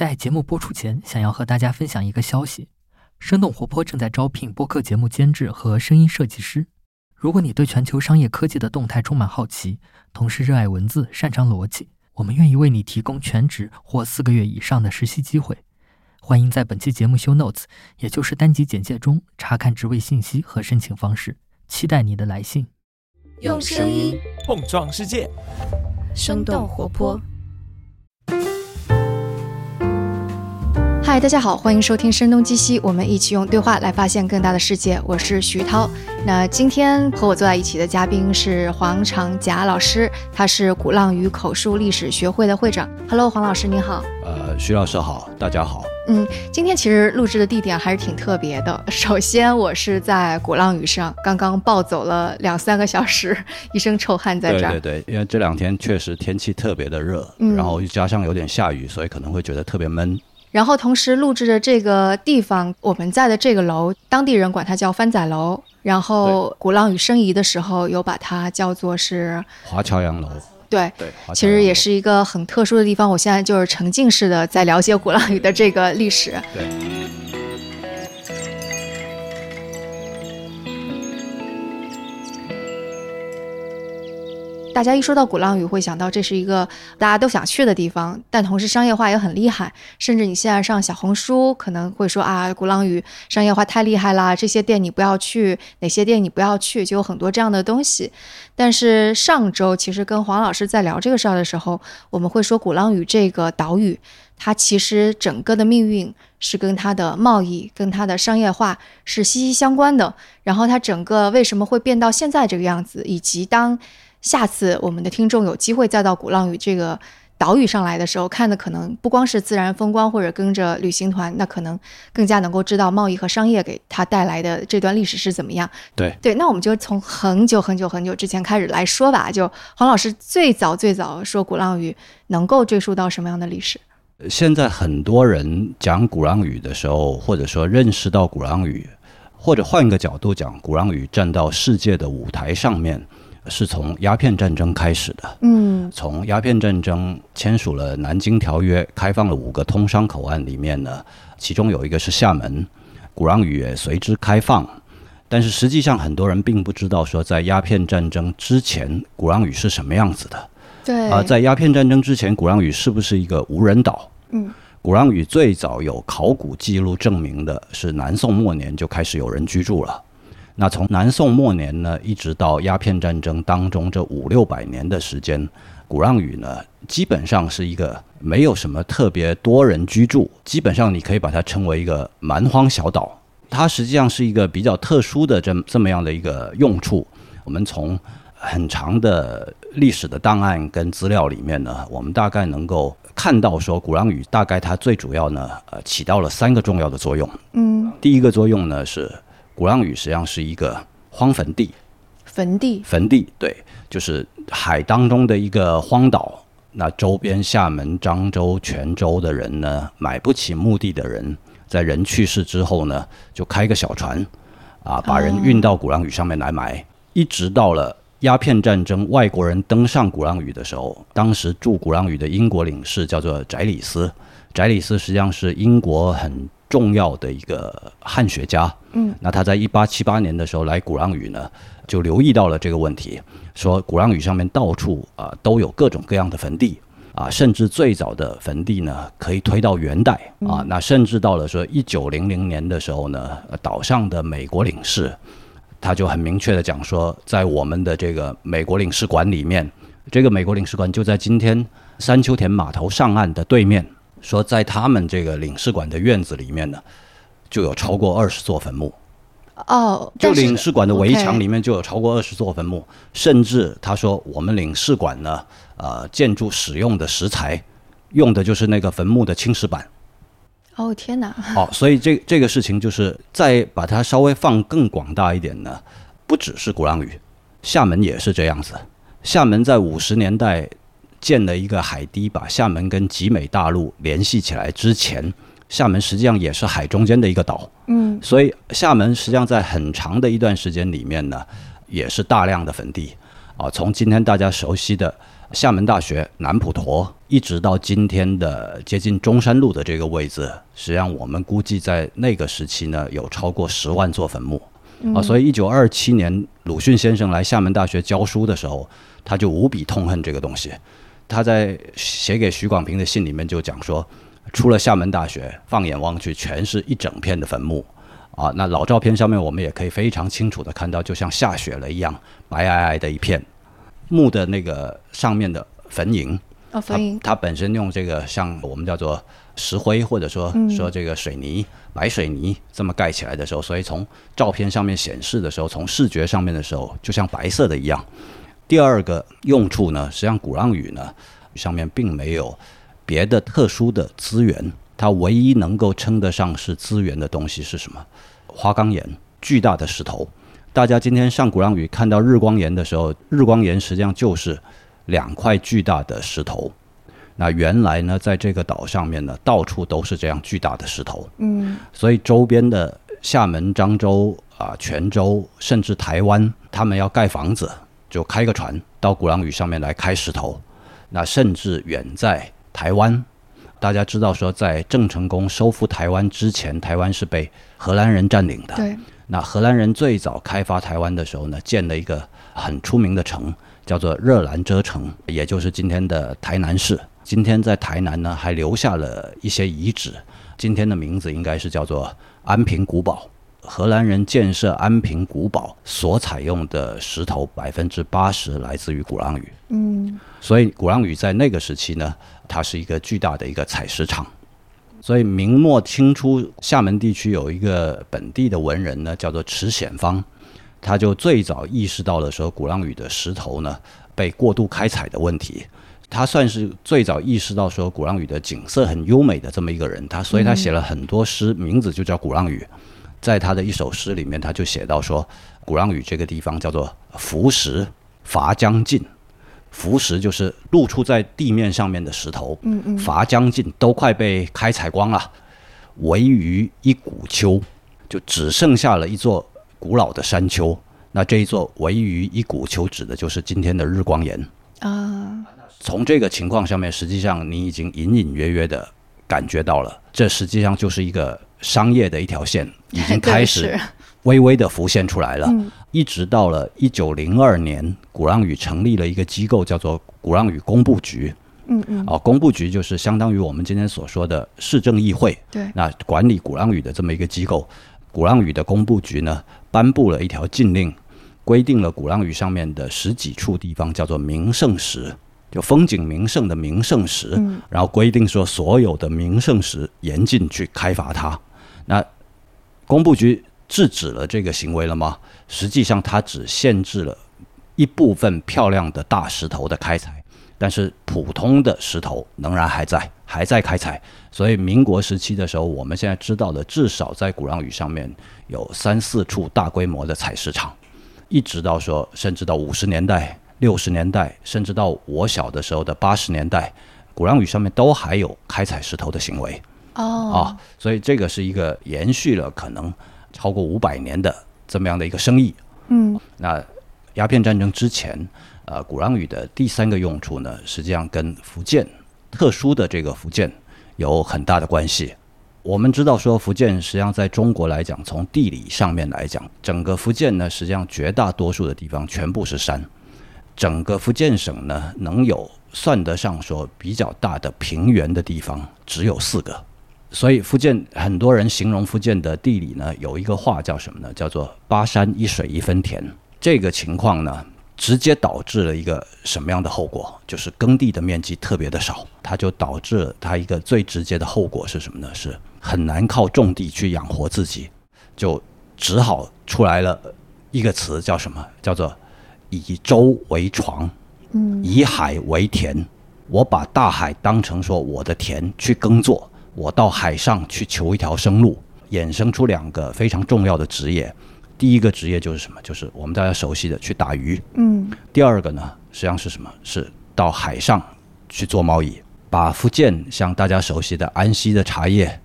在节目播出前，想要和大家分享一个消息：生动活泼正在招聘播客节目监制和声音设计师。如果你对全球商业科技的动态充满好奇，同时热爱文字、擅长逻辑，我们愿意为你提供全职或四个月以上的实习机会。欢迎在本期节目 show notes，也就是单集简介中查看职位信息和申请方式。期待你的来信。用声音碰撞世界，生动活泼。嗨，大家好，欢迎收听《声东击西》，我们一起用对话来发现更大的世界。我是徐涛。那今天和我坐在一起的嘉宾是黄长甲老师，他是鼓浪屿口述历史学会的会长。Hello，黄老师，你好。呃，徐老师好，大家好。嗯，今天其实录制的地点还是挺特别的。首先，我是在鼓浪屿上，刚刚暴走了两三个小时，一身臭汗在这儿。对对对，因为这两天确实天气特别的热，然后加上有点下雨，所以可能会觉得特别闷。然后同时录制的这个地方，我们在的这个楼，当地人管它叫番仔楼。然后鼓浪屿申遗的时候，有把它叫做是华侨洋楼。对对，其实也是一个很特殊的地方。我现在就是沉浸式的在了解鼓浪屿的这个历史。对。大家一说到鼓浪屿，会想到这是一个大家都想去的地方，但同时商业化也很厉害。甚至你现在上小红书，可能会说啊，鼓浪屿商业化太厉害啦，这些店你不要去，哪些店你不要去，就有很多这样的东西。但是上周其实跟黄老师在聊这个事儿的时候，我们会说鼓浪屿这个岛屿，它其实整个的命运是跟它的贸易、跟它的商业化是息息相关的。然后它整个为什么会变到现在这个样子，以及当下次我们的听众有机会再到鼓浪屿这个岛屿上来的时候，看的可能不光是自然风光，或者跟着旅行团，那可能更加能够知道贸易和商业给他带来的这段历史是怎么样。对对，那我们就从很久很久很久之前开始来说吧。就黄老师最早最早说鼓浪屿能够追溯到什么样的历史？现在很多人讲鼓浪屿的时候，或者说认识到鼓浪屿，或者换一个角度讲，鼓浪屿站到世界的舞台上面。是从鸦片战争开始的。嗯，从鸦片战争签署了《南京条约》，开放了五个通商口岸里面呢，其中有一个是厦门，鼓浪屿也随之开放。但是实际上，很多人并不知道说，在鸦片战争之前，鼓浪屿是什么样子的。对啊，在鸦片战争之前，鼓浪屿是不是一个无人岛？嗯，鼓浪屿最早有考古记录证明的是南宋末年就开始有人居住了。那从南宋末年呢，一直到鸦片战争当中这五六百年的时间，鼓浪屿呢，基本上是一个没有什么特别多人居住，基本上你可以把它称为一个蛮荒小岛。它实际上是一个比较特殊的这这么样的一个用处。我们从很长的历史的档案跟资料里面呢，我们大概能够看到说，鼓浪屿大概它最主要呢，呃，起到了三个重要的作用。嗯，第一个作用呢是。鼓浪屿实际上是一个荒坟地，坟地，坟地，对，就是海当中的一个荒岛。那周边厦门、漳州、泉州的人呢，买不起墓地的人，在人去世之后呢，就开个小船，啊，把人运到鼓浪屿上面来埋。一直到了鸦片战争，外国人登上鼓浪屿的时候，当时驻鼓浪屿的英国领事叫做翟里斯，翟里斯实际上是英国很。重要的一个汉学家，嗯，那他在一八七八年的时候来鼓浪屿呢，就留意到了这个问题，说鼓浪屿上面到处啊都有各种各样的坟地啊，甚至最早的坟地呢可以推到元代啊，那甚至到了说一九零零年的时候呢，岛上的美国领事他就很明确的讲说，在我们的这个美国领事馆里面，这个美国领事馆就在今天三丘田码头上岸的对面。说在他们这个领事馆的院子里面呢，就有超过二十座坟墓。哦，就领事馆的围墙里面就有超过二十座坟墓，甚至他说我们领事馆呢，呃，建筑使用的石材用的就是那个坟墓的青石板。哦天哪！哦，所以这这个事情就是再把它稍微放更广大一点呢，不只是鼓浪屿，厦门也是这样子。厦门在五十年代。建了一个海堤，把厦门跟集美大陆联系起来。之前，厦门实际上也是海中间的一个岛。嗯，所以厦门实际上在很长的一段时间里面呢，也是大量的坟地。啊，从今天大家熟悉的厦门大学、南普陀，一直到今天的接近中山路的这个位置，实际上我们估计在那个时期呢，有超过十万座坟墓。啊，所以一九二七年鲁迅先生来厦门大学教书的时候，他就无比痛恨这个东西。他在写给许广平的信里面就讲说，出了厦门大学，放眼望去，全是一整片的坟墓。啊，那老照片上面我们也可以非常清楚的看到，就像下雪了一样，白皑皑的一片。墓的那个上面的坟茔，哦，坟茔，它本身用这个像我们叫做石灰，或者说说这个水泥、白水泥这么盖起来的时候，所以从照片上面显示的时候，从视觉上面的时候，就像白色的一样。第二个用处呢，实际上鼓浪屿呢上面并没有别的特殊的资源，它唯一能够称得上是资源的东西是什么？花岗岩，巨大的石头。大家今天上鼓浪屿看到日光岩的时候，日光岩实际上就是两块巨大的石头。那原来呢，在这个岛上面呢，到处都是这样巨大的石头，嗯所以周边的厦门、漳州啊、泉州，甚至台湾，他们要盖房子，就开个船到鼓浪屿上面来开石头。那甚至远在台湾，大家知道说，在郑成功收复台湾之前，台湾是被荷兰人占领的。对，那荷兰人最早开发台湾的时候呢，建了一个很出名的城，叫做热兰遮城，也就是今天的台南市。今天在台南呢，还留下了一些遗址，今天的名字应该是叫做安平古堡。荷兰人建设安平古堡所采用的石头，百分之八十来自于鼓浪屿。嗯所以鼓浪屿在那个时期呢，它是一个巨大的一个采石场。所以明末清初，厦门地区有一个本地的文人呢，叫做池显芳，他就最早意识到了说鼓浪屿的石头呢被过度开采的问题。他算是最早意识到说鼓浪屿的景色很优美的这么一个人，他所以他写了很多诗，名字就叫鼓浪屿。在他的一首诗里面，他就写到说，鼓浪屿这个地方叫做浮石伐将尽，浮石就是露出在地面上面的石头，嗯嗯，伐将尽都快被开采光了，唯余一古丘，就只剩下了一座古老的山丘。那这一座唯余一古丘指的就是今天的日光岩。啊，从这个情况上面，实际上你已经隐隐约约的感觉到了，这实际上就是一个商业的一条线，已经开始微微的浮现出来了。嗯一直到了一九零二年，鼓浪屿成立了一个机构，叫做鼓浪屿工部局。嗯嗯，啊，工部局就是相当于我们今天所说的市政议会，对，那管理鼓浪屿的这么一个机构。鼓浪屿的工部局呢，颁布了一条禁令，规定了鼓浪屿上面的十几处地方叫做名胜石，就风景名胜的名胜石，嗯然后规定说所有的名胜石严禁去开发它。那工部局制止了这个行为了吗？实际上，它只限制了一部分漂亮的大石头的开采，但是普通的石头仍然还在，还在开采。所以，民国时期的时候，我们现在知道的，至少在鼓浪屿上面有三四处大规模的采石场，一直到说，甚至到五十年代、六十年代，甚至到我小的时候的八十年代，鼓浪屿上面都还有开采石头的行为。哦啊，所以这个是一个延续了可能超过五百年的这么样的一个生意。嗯那鸦片战争之前，呃，鼓浪屿的第三个用处呢，实际上跟福建特殊的这个福建有很大的关系。我们知道说，福建实际上在中国来讲，从地理上面来讲，整个福建呢，实际上绝大多数的地方全部是山。整个福建省呢，能有算得上说比较大的平原的地方只有四个。所以福建很多人形容福建的地理呢，有一个话叫什么呢？叫做“八山一水一分田”。这个情况呢，直接导致了一个什么样的后果？就是耕地的面积特别的少，它就导致了它一个最直接的后果是什么呢？是很难靠种地去养活自己，就只好出来了一个词叫什么？叫做以舟为床，嗯以海为田。我把大海当成说我的田去耕作，我到海上去求一条生路，衍生出两个非常重要的职业。第一个职业就是什么？就是我们大家熟悉的去打鱼。嗯第二个呢，实际上是什么？是到海上去做贸易，把福建像大家熟悉的安溪的茶叶、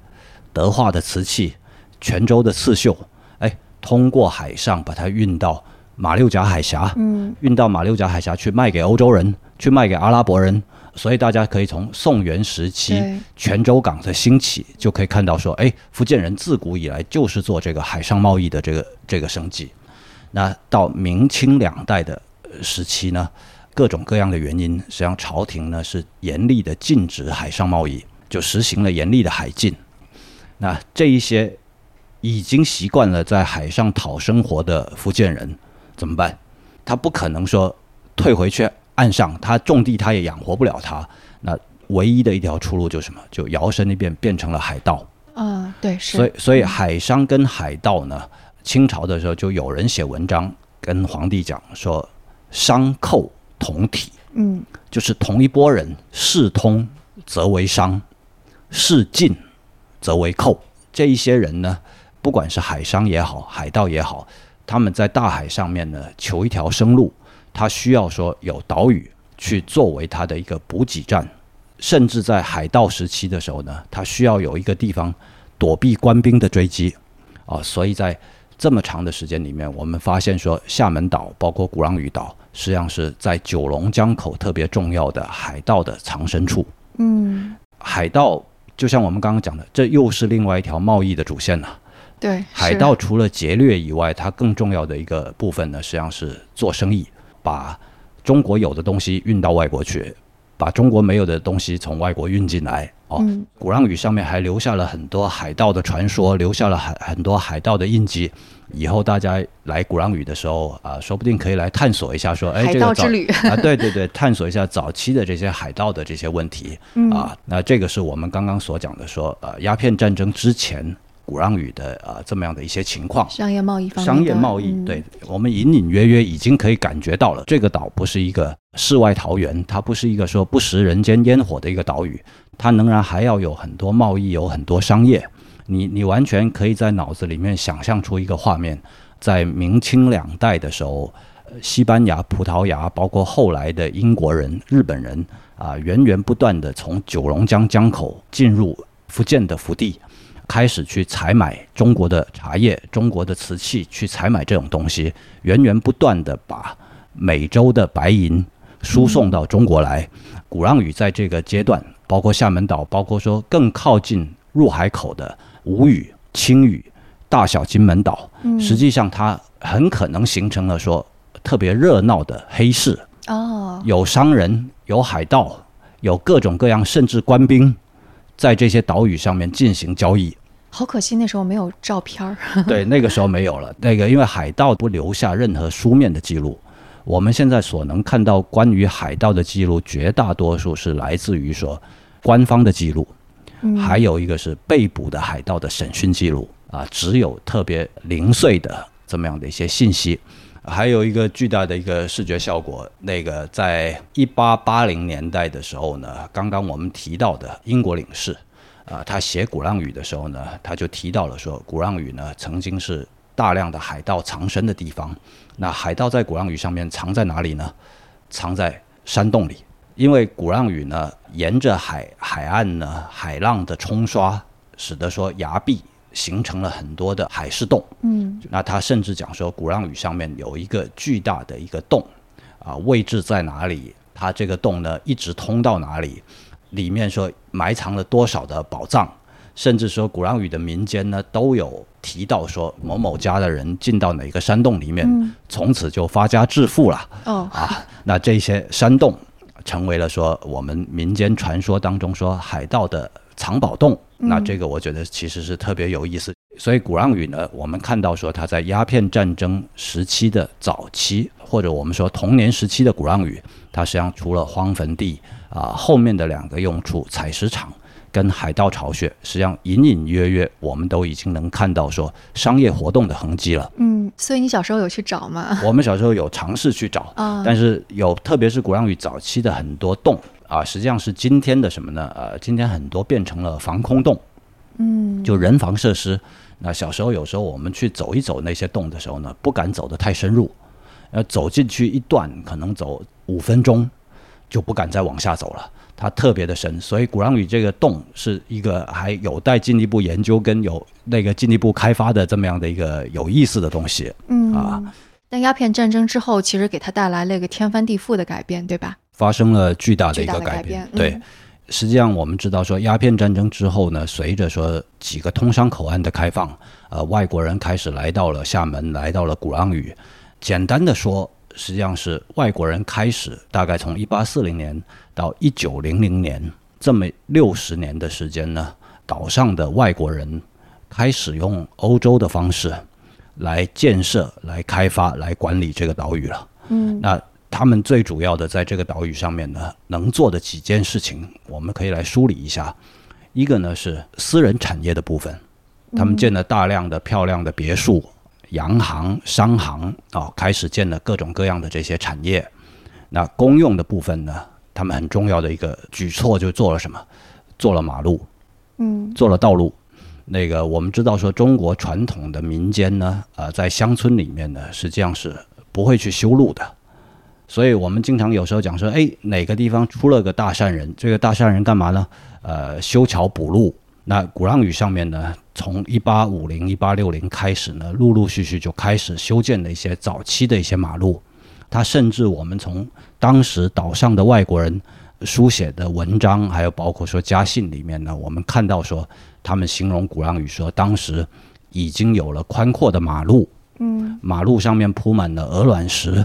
德化的瓷器、泉州的刺绣，哎，通过海上把它运到马六甲海峡，嗯运到马六甲海峡去卖给欧洲人，去卖给阿拉伯人。所以大家可以从宋元时期泉州港的兴起，就可以看到说，哎，福建人自古以来就是做这个海上贸易的这个这个生计。那到明清两代的呃时期呢，各种各样的原因，实际上朝廷呢是严厉的禁止海上贸易，就实行了严厉的海禁。那这一些已经习惯了在海上讨生活的福建人怎么办？他不可能说退回去岸上，他种地他也养活不了他。那唯一的一条出路就是什么？就摇身一变变成了海盗。啊，对，是，所以，所以海商跟海盗呢，清朝的时候就有人写文章跟皇帝讲说，商寇同体，嗯就是同一波人，事通则为商，事尽则为寇。这一些人呢，不管是海商也好，海盗也好，他们在大海上面呢求一条生路，他需要说有岛屿去作为它的一个补给站，甚至在海盗时期的时候呢，它需要有一个地方躲避官兵的追击啊，所以在这么长的时间里面，我们发现说厦门岛包括鼓浪屿岛，实际上是在九龙江口特别重要的海盗的藏身处。嗯，海盗就像我们刚刚讲的，这又是另外一条贸易的主线了。对，海盗除了劫掠以外，它更重要的一个部分呢，实际上是做生意，把中国有的东西运到外国去，把中国没有的东西从外国运进来。哦，嗯鼓浪屿上面还留下了很多海盗的传说，留下了很很多海盗的印记。以后大家来鼓浪屿的时候啊，说不定可以来探索一下，说，哎，海这个早盗之旅，啊，对对对，探索一下早期的这些海盗的这些问题。嗯啊，那这个是我们刚刚所讲的说，呃，鸦片战争之前鼓浪屿的呃这么样的一些情况。商业贸易方面商业贸易，嗯对我们隐隐约约已经可以感觉到了，这个岛不是一个世外桃源，它不是一个说不食人间烟火的一个岛屿，它仍然还要有很多贸易，有很多商业。你你完全可以在脑子里面想象出一个画面，在明清两代的时候，呃西班牙、葡萄牙，包括后来的英国人、日本人啊，源源不断的从九龙江江口进入福建的福地，开始去采买中国的茶叶、中国的瓷器，去采买这种东西，源源不断的把美洲的白银输送到中国来。鼓浪屿在这个阶段，包括厦门岛，包括说更靠近入海口的吴屿、青屿、大小金门岛，嗯。实际上它很可能形成了说特别热闹的黑市，哦，有商人，有海盗，有各种各样，甚至官兵，在这些岛屿上面进行交易。好可惜那时候没有照片儿。对，那个时候没有了。那个因为海盗不留下任何书面的记录，我们现在所能看到关于海盗的记录，绝大多数是来自于说官方的记录，嗯还有一个是被捕的海盗的审讯记录啊，只有特别零碎的这么样的一些信息。还有一个巨大的一个视觉效果，那个在一八八零年代的时候呢，刚刚我们提到的英国领事，啊、他写鼓浪屿的时候呢，他就提到了说，鼓浪屿呢曾经是大量的海盗藏身的地方。那海盗在鼓浪屿上面藏在哪里呢？藏在山洞里，因为鼓浪屿呢沿着海海岸呢海浪的冲刷，使得说崖壁形成了很多的海市洞。嗯那他甚至讲说，鼓浪屿上面有一个巨大的一个洞，啊，位置在哪里？它这个洞呢，一直通到哪里？里面说埋藏了多少的宝藏？甚至说鼓浪屿的民间呢，都有提到说某某家的人进到哪个山洞里面，嗯从此就发家致富了。哦，啊，那这些山洞成为了说我们民间传说当中说海盗的藏宝洞。那这个我觉得其实是特别有意思。所以鼓浪屿呢，我们看到说它在鸦片战争时期的早期，或者我们说童年时期的鼓浪屿，它实际上除了荒坟地啊，后面的两个用处采石场。跟海盗巢穴，实际上隐隐约约，我们都已经能看到说商业活动的痕迹了。嗯，所以你小时候有去找吗？我们小时候有尝试去找，啊，但是有，特别是鼓浪屿早期的很多洞啊，实际上是今天的什么呢？呃，今天很多变成了防空洞，嗯，就人防设施。那小时候有时候我们去走一走那些洞的时候呢，不敢走得太深入，呃，走进去一段可能走五分钟，就不敢再往下走了。它特别的深，所以鼓浪屿这个洞是一个还有待进一步研究跟有那个进一步开发的这么样的一个有意思的东西。嗯啊。但鸦片战争之后，其实给它带来了一个天翻地覆的改变，对吧？发生了巨大的一个改变。改变对嗯，实际上我们知道说，鸦片战争之后呢，随着说几个通商口岸的开放，呃，外国人开始来到了厦门，来到了鼓浪屿。简单的说，实际上是外国人开始大概从一八四零年到一九零零年这么六十年的时间呢，岛上的外国人开始用欧洲的方式来建设、来开发、来管理这个岛屿了。嗯那他们最主要的在这个岛屿上面呢，能做的几件事情，我们可以来梳理一下。一个呢是私人产业的部分，他们建了大量的漂亮的别墅、洋行、商行啊、开始建了各种各样的这些产业。那公用的部分呢，他们很重要的一个举措就做了什么？做了马路，嗯做了道路。那个我们知道说，中国传统的民间呢，呃，在乡村里面呢，实际上是不会去修路的。所以我们经常有时候讲说，哎，哪个地方出了个大善人，这个大善人干嘛呢？呃，修桥补路。那鼓浪屿上面呢，从一八五零、一八六零开始呢，陆陆续续就开始修建了一些早期的一些马路。它甚至我们从当时岛上的外国人书写的文章，还有包括说家信里面呢，我们看到说，他们形容鼓浪屿说，当时已经有了宽阔的马路，嗯马路上面铺满了鹅卵石，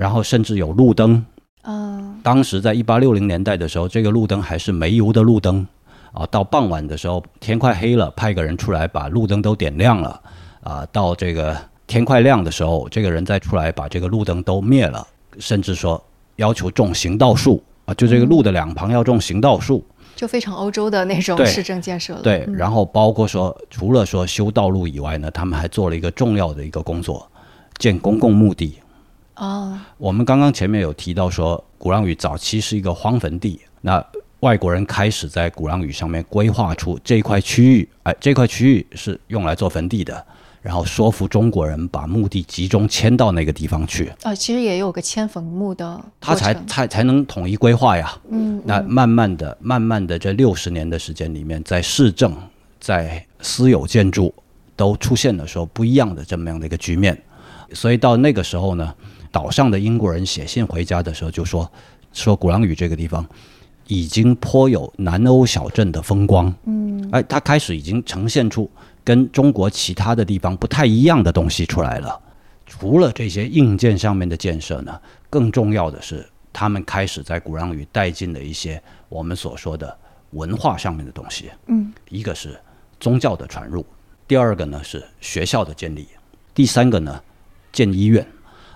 然后甚至有路灯。啊当时在一八六零年代的时候，这个路灯还是煤油的路灯啊。到傍晚的时候，天快黑了，派个人出来把路灯都点亮了啊。到这个天快亮的时候，这个人再出来把这个路灯都灭了，甚至说要求种行道树啊，就这个路的两旁要种行道树。就非常欧洲的那种市政建设了。对，嗯然后包括说，除了说修道路以外呢，他们还做了一个重要的一个工作，建公共墓地。哦，我们刚刚前面有提到说，鼓浪屿早期是一个荒坟地，那外国人开始在鼓浪屿上面规划出这一块区域，哎，这块区域是用来做坟地的，然后说服中国人把墓地集中迁到那个地方去，哦，其实也有个迁坟墓的他才才才能统一规划呀。嗯，那慢慢的、慢慢的，这六十年的时间里面，在市政、在私有建筑都出现了说不一样的这么样的一个局面，所以到那个时候呢，岛上的英国人写信回家的时候就说，说鼓浪屿这个地方已经颇有南欧小镇的风光，嗯，哎，它开始已经呈现出跟中国其他的地方不太一样的东西出来了。除了这些硬件上面的建设呢，更重要的是，他们开始在鼓浪屿带进了一些我们所说的文化上面的东西。嗯，一个是宗教的传入，第二个呢是学校的建立，第三个呢建医院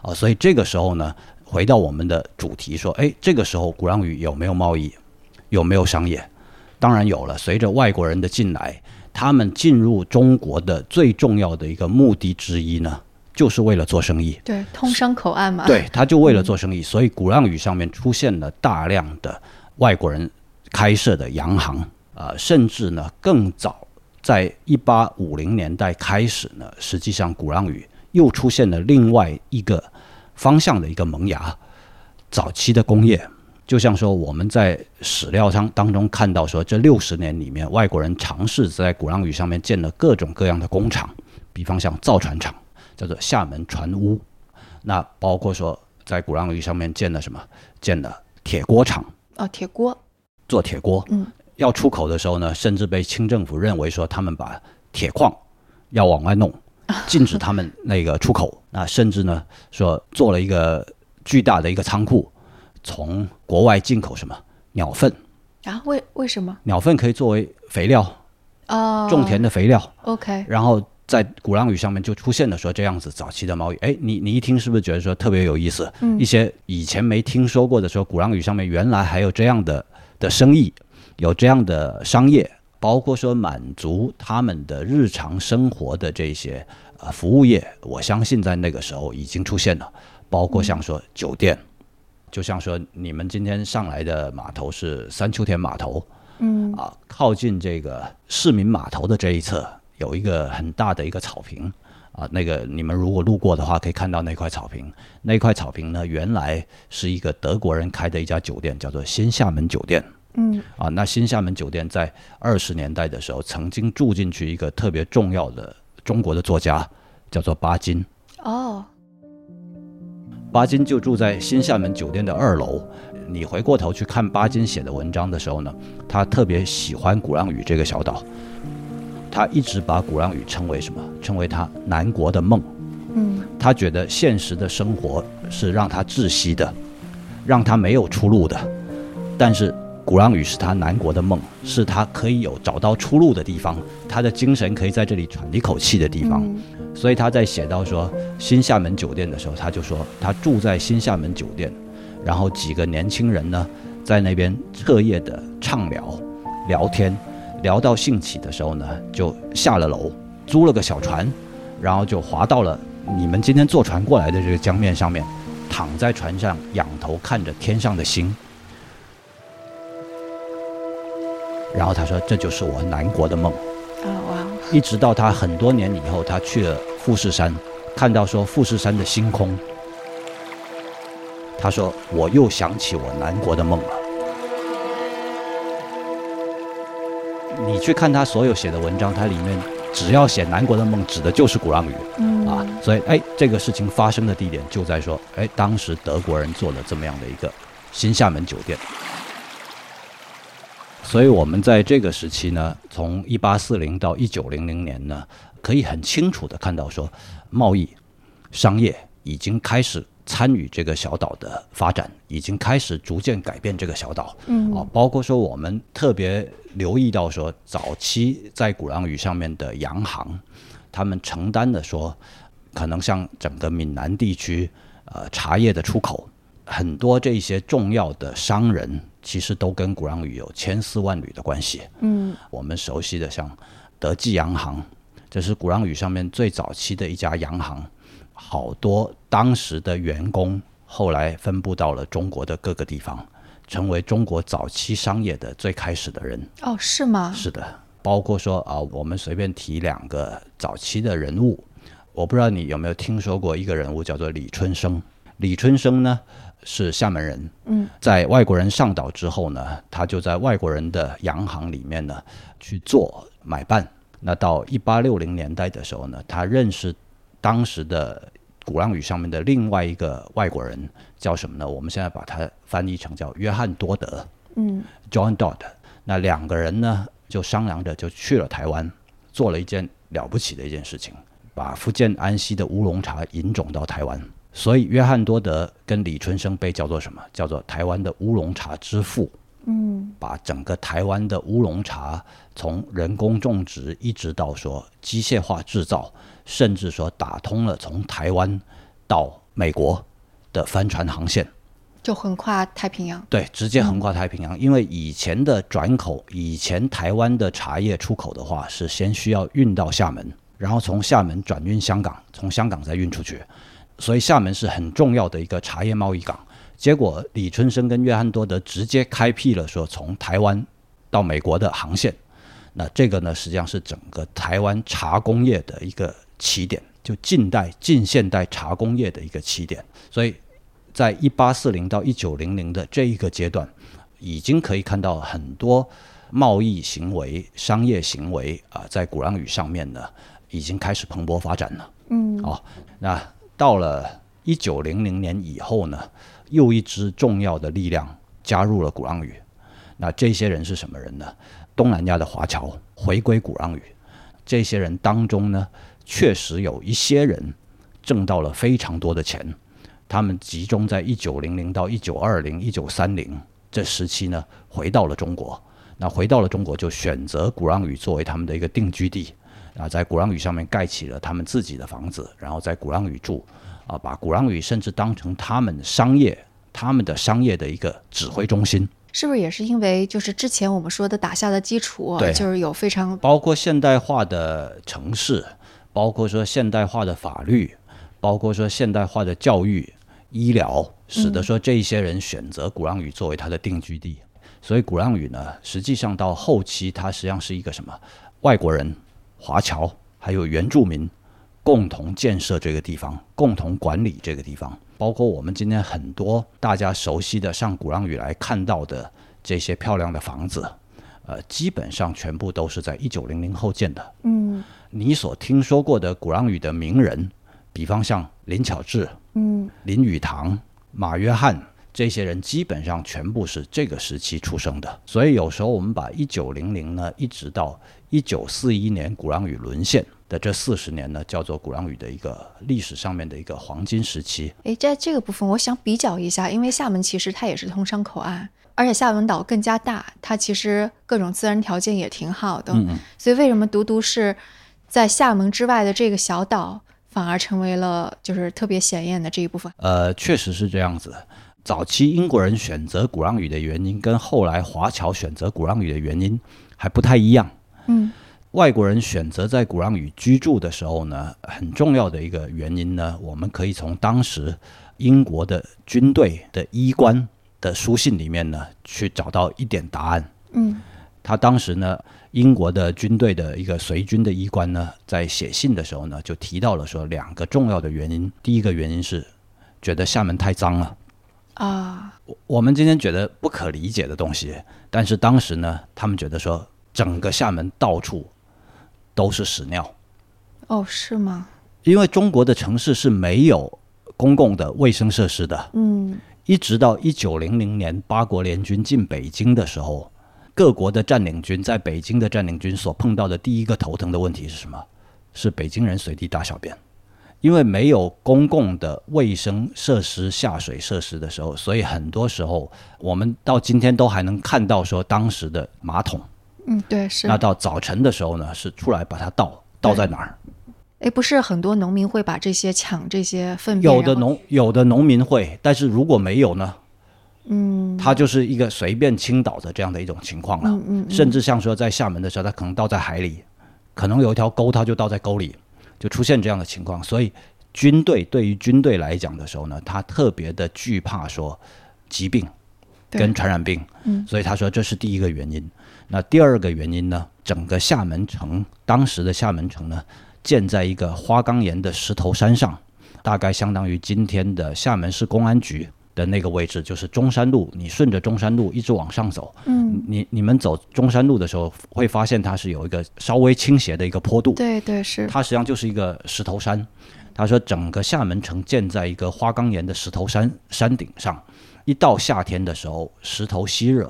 啊。所以这个时候呢，回到我们的主题说，哎，这个时候鼓浪屿有没有贸易，有没有商业？当然有了。随着外国人的进来，他们进入中国的最重要的一个目的之一呢，就是为了做生意。对，通商口岸嘛。，对，他就为了做生意，所以鼓浪屿上面出现了大量的外国人开设的洋行，啊，甚至呢更早，在一八五零年代开始呢，实际上鼓浪屿又出现了另外一个方向的一个萌芽，早期的工业。就像说我们在史料上当中看到说，这六十年里面，外国人尝试在鼓浪屿上面建了各种各样的工厂，比方像造船厂，叫做厦门船坞，那包括说在鼓浪屿上面建了什么？建了铁锅厂，哦，铁锅。做铁锅。嗯，要出口的时候呢，甚至被清政府认为说他们把铁矿要往外弄，禁止他们那个出口。那甚至呢说做了一个巨大的一个仓库，从国外进口什么鸟粪，啊？为为什么？鸟粪可以作为肥料，哦，种田的肥料。OK，然后在鼓浪屿上面就出现了说这样子早期的贸易，哎，你你一听是不是觉得说特别有意思？嗯一些以前没听说过的说鼓浪屿上面原来还有这样的的生意，有这样的商业，包括说满足他们的日常生活的这些呃服务业，我相信在那个时候已经出现了，包括像说酒店。就像说，你们今天上来的码头是三秋田码头，嗯啊，靠近这个市民码头的这一侧有一个很大的一个草坪啊，那个你们如果路过的话，可以看到那块草坪。那块草坪呢，原来是一个德国人开的一家酒店，叫做新厦门酒店嗯啊。那新厦门酒店在二十年代的时候，曾经住进去一个特别重要的中国的作家，叫做巴金。哦，巴金就住在新厦门酒店的二楼，你回过头去看巴金写的文章的时候呢，他特别喜欢鼓浪屿这个小岛，他一直把鼓浪屿称为什么？称为他南国的梦。嗯他觉得现实的生活是让他窒息的，让他没有出路的，但是鼓浪屿是他南国的梦，是他可以有找到出路的地方，他的精神可以在这里喘一口气的地方。嗯所以他在写到说新厦门酒店的时候，他就说他住在新厦门酒店，然后几个年轻人呢在那边彻夜的畅聊、聊天，聊到兴起的时候呢，就下了楼，租了个小船，然后就划到了你们今天坐船过来的这个江面上面，躺在船上仰头看着天上的星。然后他说：“这就是我南国的梦。”啊哇，一直到他很多年以后，他去了富士山，看到说富士山的星空，他说我又想起我南国的梦了。你去看他所有写的文章，他里面只要写南国的梦，指的就是鼓浪屿嗯啊。所以，哎，这个事情发生的地点就在说，哎，当时德国人做了这么样的一个新厦门酒店。所以我们在这个时期呢，从一八四零到一九零零年呢，可以很清楚的看到说，贸易、商业已经开始参与这个小岛的发展，已经开始逐渐改变这个小岛。嗯啊，包括说我们特别留意到说，早期在鼓浪屿上面的洋行，他们承担的说，可能像整个闽南地区，呃，茶叶的出口，很多这些重要的商人，其实都跟鼓浪屿有千丝万缕的关系。嗯我们熟悉的像德记洋行，这是鼓浪屿上面最早期的一家洋行，好多当时的员工后来分布到了中国的各个地方，成为中国早期商业的最开始的人。哦是吗？是的，包括说啊，我们随便提两个早期的人物，我不知道你有没有听说过一个人物叫做李春生。李春生呢是厦门人，嗯，在外国人上岛之后呢，他就在外国人的洋行里面呢去做买办。那到一八六零年代的时候呢，他认识当时的鼓浪屿上面的另外一个外国人，叫什么呢？我们现在把它翻译成叫约翰多德。嗯 John Dodd。那两个人呢，就商量着就去了台湾，做了一件了不起的一件事情，把福建安溪的乌龙茶引种到台湾。所以约翰多德跟李春生被叫做什么？叫做台湾的乌龙茶之父。嗯把整个台湾的乌龙茶从人工种植一直到说机械化制造，甚至说打通了从台湾到美国的帆船航线。就横跨太平洋。对，直接横跨太平洋。因为以前的转口，以前台湾的茶叶出口的话，是先需要运到厦门，然后从厦门转运香港，从香港再运出去。所以厦门是很重要的一个茶叶贸易港。结果李春生跟约翰多德直接开辟了说从台湾到美国的航线。那这个呢，实际上是整个台湾茶工业的一个起点，就近代近现代茶工业的一个起点。所以在一八四零到一九零零的这一个阶段，已经可以看到很多贸易行为、商业行为啊、在鼓浪屿上面呢，已经开始蓬勃发展了。嗯哦，那到了一九零零年以后呢，又一支重要的力量加入了鼓浪屿。那这些人是什么人呢？东南亚的华侨回归鼓浪屿。这些人当中呢，确实有一些人挣到了非常多的钱。他们集中在一九零零到一九二零、一九三零这时期呢，回到了中国。那回到了中国，就选择鼓浪屿作为他们的一个定居地。啊，在鼓浪屿上面盖起了他们自己的房子，然后在鼓浪屿住，啊，把鼓浪屿甚至当成他们商业、他们的商业的一个指挥中心。是不是也是因为就是之前我们说的打下的基础，对就是有非常包括现代化的城市，包括说现代化的法律，包括说现代化的教育、医疗，使得说这一些人选择鼓浪屿作为他的定居地。所以鼓浪屿呢，实际上到后期，它实际上是一个什么？外国人、华侨还有原住民共同建设这个地方，共同管理这个地方。包括我们今天很多大家熟悉的上鼓浪屿来看到的这些漂亮的房子，呃，基本上全部都是在一九零零后建的。嗯你所听说过的鼓浪屿的名人，比方像林巧稚、嗯林语堂、马约翰这些人基本上全部是这个时期出生的。所以有时候我们把一九零零呢，一直到一九四一年鼓浪屿沦陷的这四十年呢，叫做鼓浪屿的一个历史上面的一个黄金时期。诶，在这个部分，我想比较一下，因为厦门其实它也是通商口岸，而且厦门岛更加大，它其实各种自然条件也挺好的。嗯嗯。所以为什么独独是在厦门之外的这个小岛，反而成为了就是特别显眼的这一部分？呃，确实是这样子。早期英国人选择鼓浪屿的原因，跟后来华侨选择鼓浪屿的原因还不太一样。嗯，外国人选择在鼓浪屿居住的时候呢，很重要的一个原因呢，我们可以从当时英国的军队的医官的书信里面呢，去找到一点答案。嗯，他当时呢，英国的军队的一个随军的医官呢，在写信的时候呢，就提到了说两个重要的原因。第一个原因是觉得厦门太脏了。啊，我我们今天觉得不可理解的东西，但是当时呢，他们觉得说整个厦门到处都是屎尿，哦，是吗？因为中国的城市是没有公共的卫生设施的。嗯，一直到一九零零年八国联军进北京的时候，各国的占领军在北京的占领军所碰到的第一个头疼的问题是什么？是北京人随地大小便。因为没有公共的卫生设施、下水设施的时候，所以很多时候我们到今天都还能看到说当时的马桶。嗯，对，是。那到早晨的时候呢，是出来把它倒倒在哪儿？哎，不是很多农民会把这些抢这些粪便。有的农有的农民会，但是如果没有呢？嗯，他就是一个随便倾倒的这样的一种情况了。嗯嗯。甚至像说在厦门的时候，他可能倒在海里，可能有一条沟，他就倒在沟里。就出现这样的情况，所以军队对于军队来讲的时候呢，他特别的惧怕说疾病跟传染病，嗯，所以他说这是第一个原因。那第二个原因呢，整个厦门城当时的厦门城呢，建在一个花岗岩的石头山上，大概相当于今天的厦门市公安局。的那个位置就是中山路，你顺着中山路一直往上走，嗯，你你们走中山路的时候，会发现它是有一个稍微倾斜的一个坡度，对对是，它实际上就是一个石头山。他说，整个厦门城建在一个花岗岩的石头山山顶上，一到夏天的时候，石头吸热，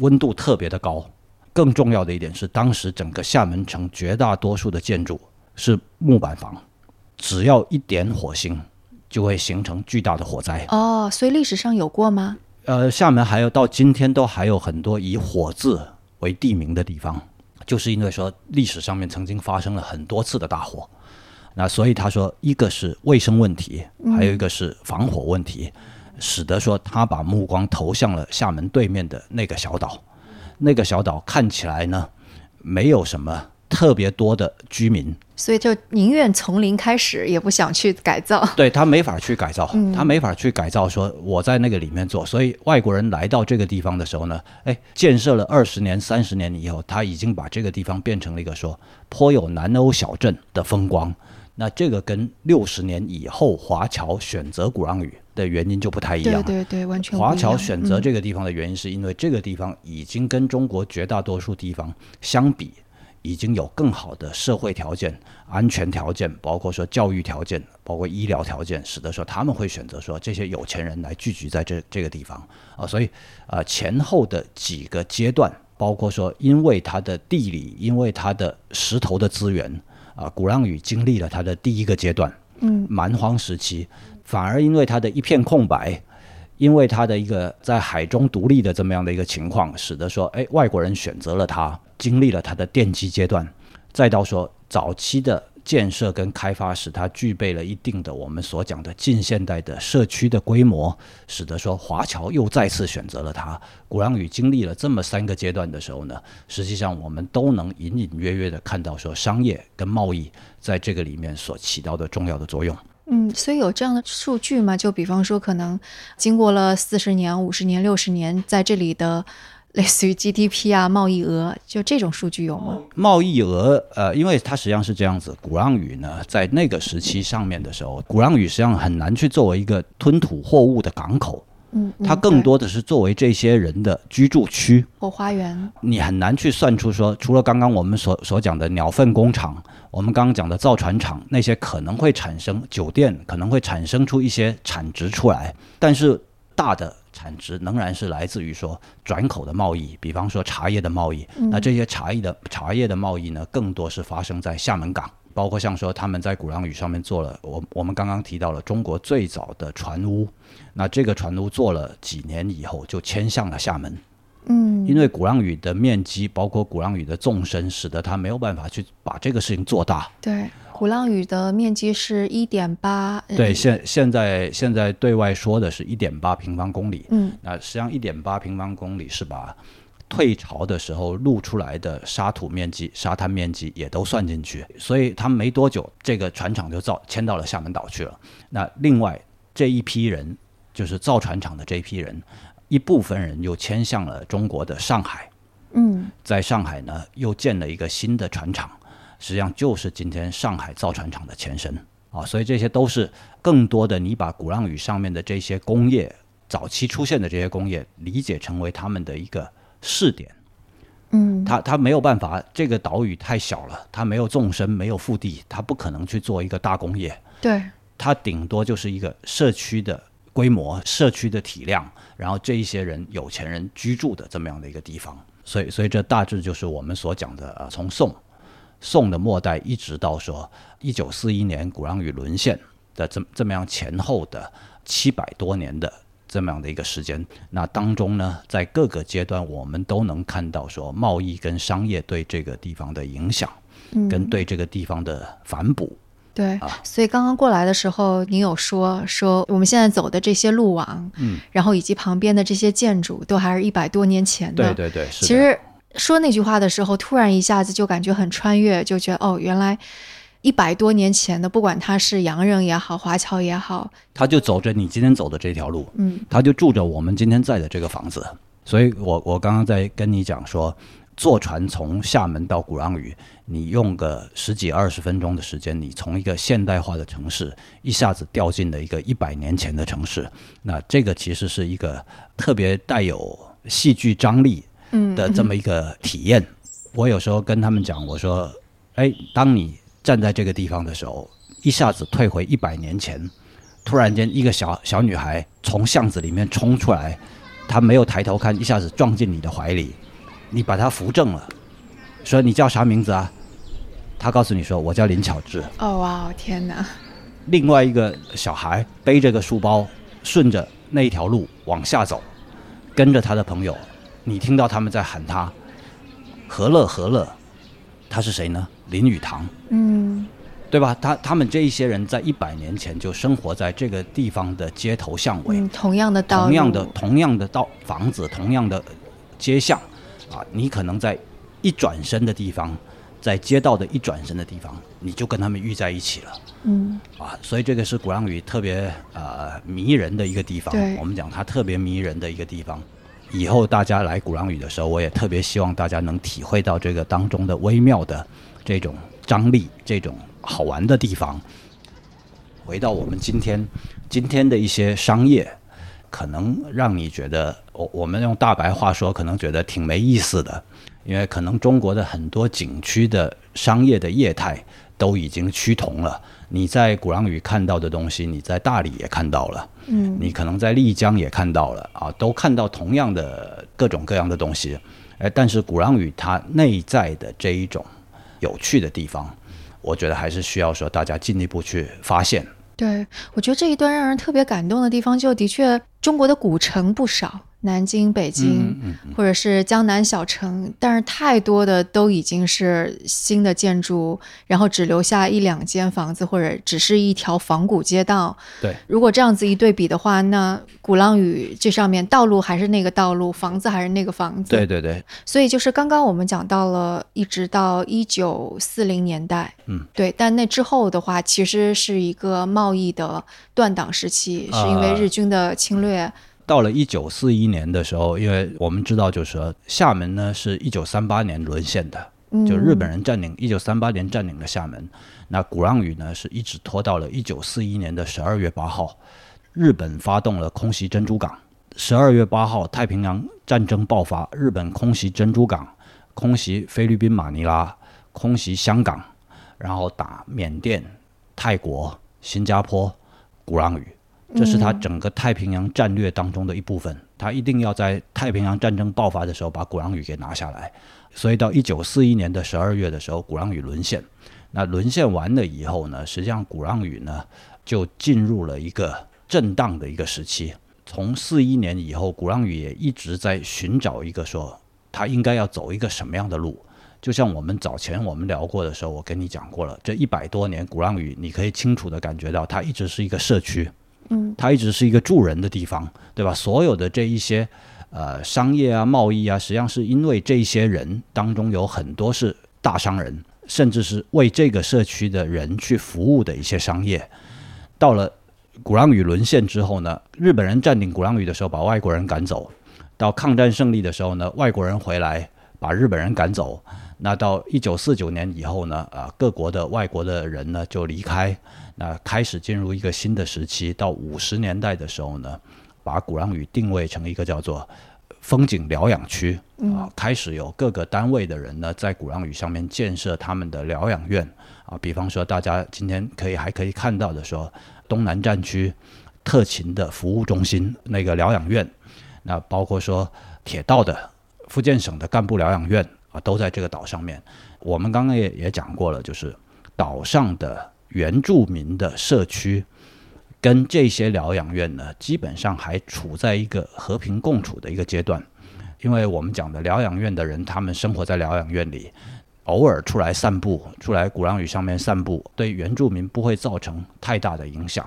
温度特别的高。更重要的一点是，当时整个厦门城绝大多数的建筑是木板房，只要一点火星。就会形成巨大的火灾哦，所以历史上有过吗？呃，厦门还有到今天都还有很多以火字为地名的地方，就是因为说历史上面曾经发生了很多次的大火，那所以他说一个是卫生问题，还有一个是防火问题，使得说他把目光投向了厦门对面的那个小岛，那个小岛看起来呢没有什么。特别多的居民，所以就宁愿从零开始，也不想去改造。对他没法去改造，他没法去改造。说我在那个里面做，所以外国人来到这个地方的时候呢，哎，建设了二十年、三十年以后，他已经把这个地方变成了一个说颇有南欧小镇的风光。那这个跟六十年以后华侨选择鼓浪屿的原因就不太一样。对对对，完全。华侨选择这个地方的原因，是因为这个地方已经跟中国绝大多数地方相比。已经有更好的社会条件、安全条件，包括说教育条件、包括医疗条件，使得说他们会选择说这些有钱人来聚集在这这个地方啊。所以啊，前后的几个阶段，包括说因为它的地理，因为它的石头的资源啊，鼓浪屿经历了它的第一个阶段，嗯，蛮荒时期，反而因为它的一片空白。因为它的一个在海中独立的这么样的一个情况，使得说，哎，外国人选择了它，经历了它的奠基阶段，再到说早期的建设跟开发，使它具备了一定的我们所讲的近现代的社区的规模，使得说华侨又再次选择了它。鼓浪屿经历了这么三个阶段的时候呢，实际上我们都能隐隐约约的看到说商业跟贸易在这个里面所起到的重要的作用。嗯，所以有这样的数据吗？就比方说，可能经过了四十年、五十年、六十年，在这里的 类似于 GDP 啊、贸易额，就这种数据有吗？贸易额，呃，因为它实际上是这样子，鼓浪屿呢，在那个时期上面的时候，鼓浪屿实际上很难去作为一个吞吐货物的港口。嗯，它更多的是作为这些人的居住区后花园。你很难去算出说，除了刚刚我们所所讲的鸟粪工厂。我们刚刚讲的造船厂，那些可能会产生酒店，可能会产生出一些产值出来，但是大的产值仍然是来自于说转口的贸易，比方说茶叶的贸易。那这些茶叶的茶叶的贸易呢，更多是发生在厦门港，包括像说他们在鼓浪屿上面做了，我我们刚刚提到了中国最早的船坞，那这个船坞做了几年以后就迁向了厦门。嗯，因为鼓浪屿的面积，包括鼓浪屿的纵深，使得他没有办法去把这个事情做大。对，鼓浪屿的面积是一点八，对，现现在现在对外说的是一点八平方公里。嗯，那实际上一点八平方公里是把退潮的时候露出来的沙土面积、沙滩面积也都算进去，所以他们没多久，这个船厂就造迁到了厦门岛去了。那另外这一批人，就是造船厂的这一批人。一部分人又迁向了中国的上海，嗯，在上海呢又建了一个新的船厂，实际上就是今天上海造船厂的前身啊，所以这些都是更多的你把鼓浪屿上面的这些工业早期出现的这些工业理解成为他们的一个试点，嗯，他他没有办法，这个岛屿太小了，他没有纵深，没有腹地，他不可能去做一个大工业，对，他顶多就是一个社区的。规模、社区的体量，然后这一些人有钱人居住的这么样的一个地方，所以，所以这大致就是我们所讲的，呃，从宋宋的末代一直到说一九四一年鼓浪屿沦陷的这这么样前后的七百多年的这么样的一个时间，那当中呢，在各个阶段我们都能看到说贸易跟商业对这个地方的影响，跟对这个地方的反哺。对，所以刚刚过来的时候，您有说说我们现在走的这些路网，嗯，然后以及旁边的这些建筑，都还是一百多年前的。对对对，其实说那句话的时候，突然一下子就感觉很穿越，就觉得哦，原来一百多年前的，不管他是洋人也好，华侨也好，他就走着你今天走的这条路，嗯，他就住着我们今天在的这个房子。所以我我刚刚在跟你讲说。坐船从厦门到鼓浪屿，你用个十几二十分钟的时间，你从一个现代化的城市一下子掉进了一个一百年前的城市，那这个其实是一个特别带有戏剧张力的这么一个体验。我有时候跟他们讲，我说：“哎，当你站在这个地方的时候，一下子退回一百年前，突然间一个小小女孩从巷子里面冲出来，她没有抬头看，一下子撞进你的怀里。”你把她扶正了，说你叫啥名字啊？她告诉你说我叫林巧稚。哦哇，天哪！另外一个小孩背着个书包，顺着那一条路往下走，跟着他的朋友，你听到他们在喊他何乐何乐，他是谁呢？林语堂。嗯，对吧？他他们这一些人在一百年前就生活在这个地方的街头巷尾，同样的道，同样的同样的道房子，同样的街巷。啊，你可能在一转身的地方，在街道的一转身的地方，你就跟他们遇在一起了。嗯，啊，所以这个是鼓浪屿特别呃迷人的一个地方。我们讲它特别迷人的一个地方。以后大家来鼓浪屿的时候，我也特别希望大家能体会到这个当中的微妙的这种张力，这种好玩的地方。回到我们今天今天的一些商业。可能让你觉得，我我们用大白话说，可能觉得挺没意思的，因为可能中国的很多景区的商业的业态都已经趋同了。你在鼓浪屿看到的东西，你在大理也看到了，嗯，你可能在丽江也看到了啊，都看到同样的各种各样的东西。哎，但是鼓浪屿它内在的这一种有趣的地方，我觉得还是需要说大家进一步去发现。对，我觉得这一段让人特别感动的地方，就的确中国的古城不少。南京、北京，或者是江南小城，但是太多的都已经是新的建筑，然后只留下一两间房子，或者只是一条仿古街道。对，如果这样子一对比的话，那鼓浪屿这上面道路还是那个道路，房子还是那个房子。对对对。所以就是刚刚我们讲到了，一直到一九四零年代，嗯，对，但那之后的话，其实是一个贸易的断档时期，是因为日军的侵略。到了一九四一年的时候，因为我们知道，就是说厦门呢是一九三八年沦陷的，就日本人占领一九三八年占领了厦门。那鼓浪屿呢是一直拖到了一九四一年的十二月八号，日本发动了空袭珍珠港。十二月八号，太平洋战争爆发，日本空袭珍珠港，空袭菲律宾马尼拉，空袭香港，然后打缅甸、泰国、新加坡、鼓浪屿。这是他整个太平洋战略当中的一部分。他一定要在太平洋战争爆发的时候把鼓浪屿给拿下来。所以到一九四一年的十二月的时候，鼓浪屿沦陷。那沦陷完了以后呢，实际上鼓浪屿呢就进入了一个震荡的一个时期。从四一年以后，鼓浪屿也一直在寻找一个说他应该要走一个什么样的路。就像我们早前我们聊过的时候，我跟你讲过了，这一百多年鼓浪屿，你可以清楚的感觉到它一直是一个社区，嗯，它一直是一个住人的地方，对吧？所有的这一些呃商业啊、贸易啊，实际上是因为这些人当中有很多是大商人，甚至是为这个社区的人去服务的一些商业。到了鼓浪屿沦陷之后呢，日本人占领鼓浪屿的时候，把外国人赶走；到抗战胜利的时候呢，外国人回来把日本人赶走。那到一九四九年以后呢，啊，各国的外国的人呢就离开，那开始进入一个新的时期。到五十年代的时候呢，把鼓浪屿定位成一个叫做风景疗养区啊，开始有各个单位的人呢在鼓浪屿上面建设他们的疗养院啊，比方说大家今天可以还可以看到的说，东南战区特勤的服务中心那个疗养院，那包括说铁道的福建省的干部疗养院。都在这个岛上面。我们刚刚也也讲过了，就是岛上的原住民的社区跟这些疗养院呢，基本上还处在一个和平共处的一个阶段。因为我们讲的疗养院的人，他们生活在疗养院里，偶尔出来散步，出来鼓浪屿上面散步，对原住民不会造成太大的影响。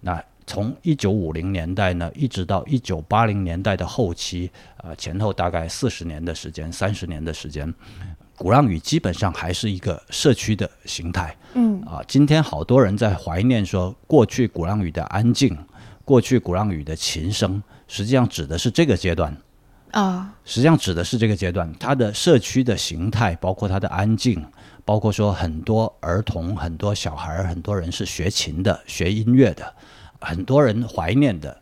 那从一九五零年代呢，一直到一九八零年代的后期，啊，前后大概四十年的时间，三十年的时间，鼓浪屿基本上还是一个社区的形态。嗯，啊，今天好多人在怀念说过去鼓浪屿的安静，过去鼓浪屿的琴声，实际上指的是这个阶段。啊，实际上指的是这个阶段，它的社区的形态，包括它的安静，包括说很多儿童、很多小孩、很多人是学琴的、学音乐的。很多人怀念的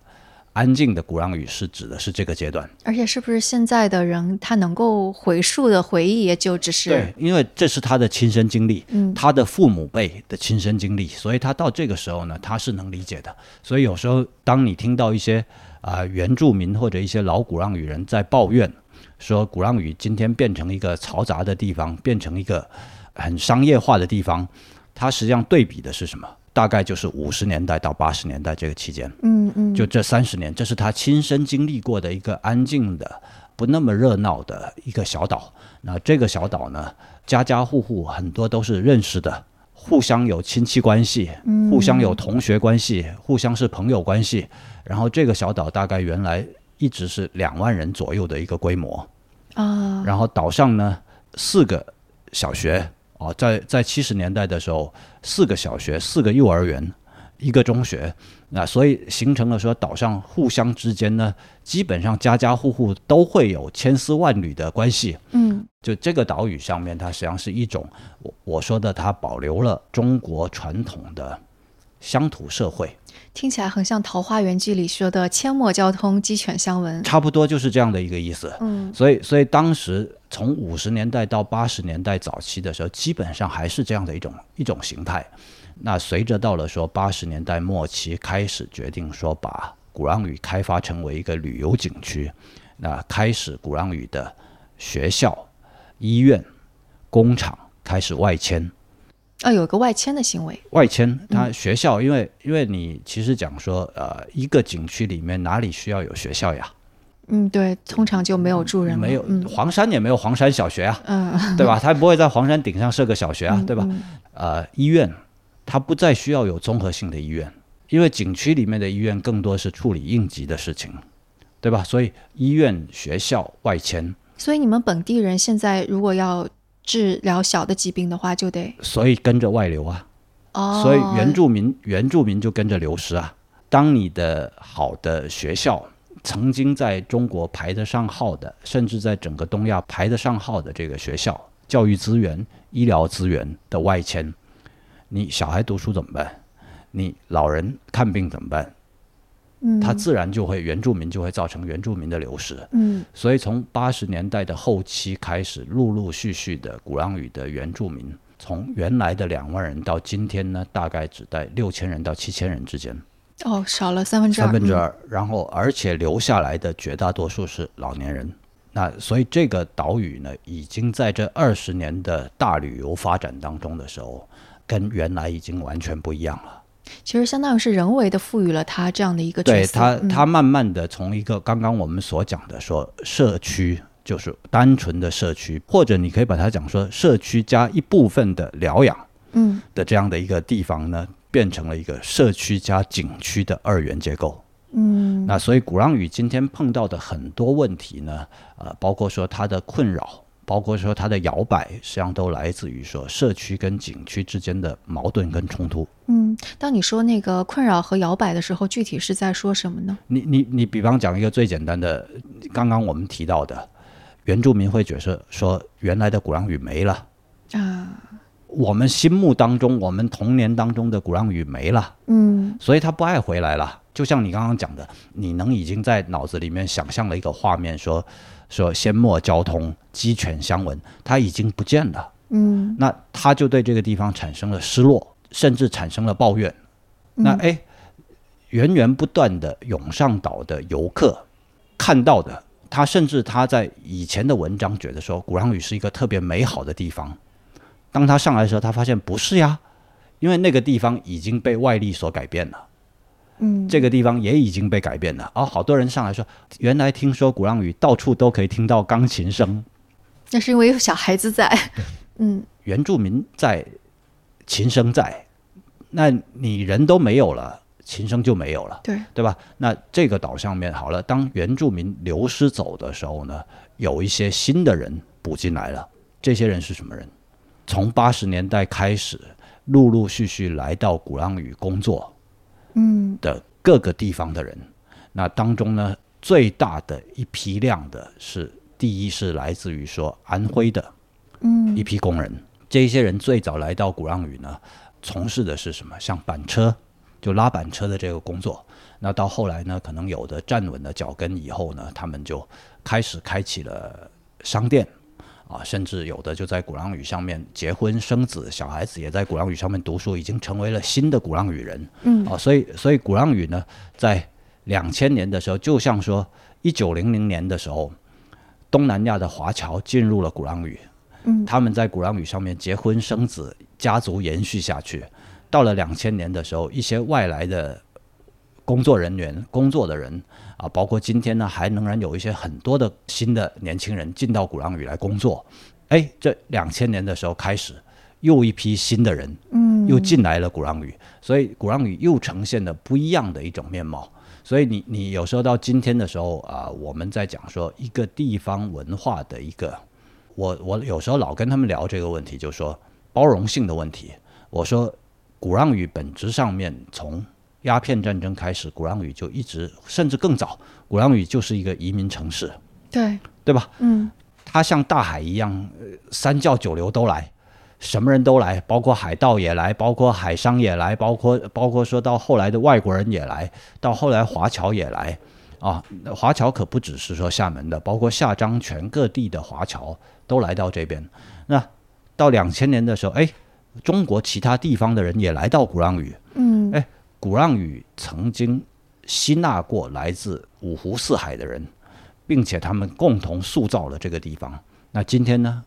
安静的鼓浪屿是指的是这个阶段，而且是不是现在的人他能够回溯的回忆也就只是对，因为这是他的亲身经历，嗯他的父母辈的亲身经历，所以他到这个时候呢，他是能理解的。所以有时候当你听到一些啊、原住民或者一些老鼓浪屿人在抱怨说鼓浪屿今天变成一个嘈杂的地方，变成一个很商业化的地方，它实际上对比的是什么？大概就是五十年代到八十年代这个期间。嗯嗯，就这三十年，这是他亲身经历过的一个安静的、不那么热闹的一个小岛。那这个小岛呢，家家户户很多都是认识的，互相有亲戚关系，互相有同学关系，互相是朋友关系。然后这个小岛大概原来一直是两万人左右的一个规模。啊，然后岛上呢，四个小学哦，在在七十年代的时候，四个小学、四个幼儿园、一个中学，那所以形成了说岛上互相之间呢，基本上家家户户都会有千丝万缕的关系。嗯就这个岛屿上面，它实际上是一种我我说的，它保留了中国传统的乡土社会，听起来很像《桃花源记》里说的“阡陌交通，鸡犬相闻差不多就是这样的一个意思”。。嗯所以，所以当时从五十年代到八十年代早期的时候，基本上还是这样的一种一种形态。那随着到了说八十年代末期，开始决定说把鼓浪屿开发成为一个旅游景区，那开始鼓浪屿的学校、医院、工厂开始外迁。啊，有个外迁的行为。外迁，它学校，因为因为你其实讲说，呃，一个景区里面哪里需要有学校呀？嗯，对，通常就没有住人，没有，嗯黄山也没有黄山小学啊。嗯，对吧？他不会在黄山顶上设个小学啊，对吧？呃，医院他不再需要有综合性的医院，因为景区里面的医院更多是处理应急的事情，对吧？所以医院、学校外迁，所以你们本地人现在如果要治疗小的疾病的话，就得所以跟着外流啊，哦，所以原住民原住民就跟着流失啊。当你的好的学校曾经在中国排得上号的，甚至在整个东亚排得上号的这个学校，教育资源、医疗资源的外迁，你小孩读书怎么办？你老人看病怎么办？嗯，它自然就会原住民就会造成原住民的流失。嗯所以从八十年代的后期开始，陆陆续续的鼓浪屿的原住民，从原来的两万人到今天呢，大概只在六千人到七千人之间。哦，少了三分之二，嗯三分之二，然后而且留下来的绝大多数是老年人。那所以这个岛屿呢，已经在这二十年的大旅游发展当中的时候，跟原来已经完全不一样了。其实相当于是人为的赋予了它这样的一个角色。对它，嗯它慢慢的从一个刚刚我们所讲的说社区，就是单纯的社区，或者你可以把它讲说社区加一部分的疗养嗯的这样的一个地方呢，变成了一个社区加景区的二元结构。嗯那所以鼓浪屿今天碰到的很多问题呢，呃，包括说它的困扰，包括说它的摇摆，实际上都来自于说社区跟景区之间的矛盾跟冲突。嗯，当你说那个困扰和摇摆的时候，具体是在说什么呢？你你你，比方讲一个最简单的，刚刚我们提到的，原住民会觉得说原来的鼓浪屿没了，啊，我们心目当中，我们童年当中的鼓浪屿没了，嗯所以他不爱回来了。就像你刚刚讲的，你能已经在脑子里面想象了一个画面说，说阡陌交通，鸡犬相闻，它已经不见了。嗯那他就对这个地方产生了失落，甚至产生了抱怨。那嗯哎，源源不断的涌上岛的游客看到的，他甚至他在以前的文章觉得说鼓浪屿是一个特别美好的地方。当他上来的时候，他发现不是呀，因为那个地方已经被外力所改变了。嗯，这个地方也已经被改变了。哦，好多人上来说，原来听说鼓浪屿到处都可以听到钢琴声，那是因为有小孩子在。嗯原住民在，琴声在，那你人都没有了，琴声就没有了，对，对吧？那这个岛上面好了，当原住民流失走的时候呢，有一些新的人补进来了。这些人是什么人？从八十年代开始，陆陆续续来到鼓浪屿工作，嗯的各个地方的人。那当中呢，最大的一批量的是，第一是来自于说安徽的嗯一批工人。这一些人最早来到鼓浪屿呢，从事的是什么？像板车，就拉板车的这个工作。那到后来呢，可能有的站稳了脚跟以后呢，他们就开始开启了商店。啊，甚至有的就在鼓浪屿上面结婚生子，小孩子也在鼓浪屿上面读书，已经成为了新的鼓浪屿人。嗯啊，所以所以鼓浪屿呢，在两千年的时候，就像说一九零零年的时候，东南亚的华侨进入了鼓浪屿，嗯他们在鼓浪屿上面结婚生子，家族延续下去。到了两千年的时候，一些外来的工作人员、工作的人啊，包括今天呢，还仍然有一些很多的新的年轻人进到鼓浪屿来工作。哎，这两千年的时候开始，又一批新的人嗯，又进来了鼓浪屿，所以鼓浪屿又呈现了不一样的一种面貌。所以你你有时候到今天的时候啊、我们在讲说一个地方文化的一个，我我有时候老跟他们聊这个问题，就说包容性的问题。我说鼓浪屿本质上面从鸦片战争开始，鼓浪屿就一直甚至更早，鼓浪屿就是一个移民城市，对，对吧？嗯它像大海一样，呃三教九流都来，什么人都来，包括海盗也来，包括海商也来，包括包括说到后来的外国人也来，到后来华侨也来啊。华侨可不只是说厦门的，包括下漳全各地的华侨都来到这边。那到两千年的时候，哎，中国其他地方的人也来到鼓浪屿，嗯哎鼓浪屿曾经吸纳过来自五湖四海的人，并且他们共同塑造了这个地方。那今天呢，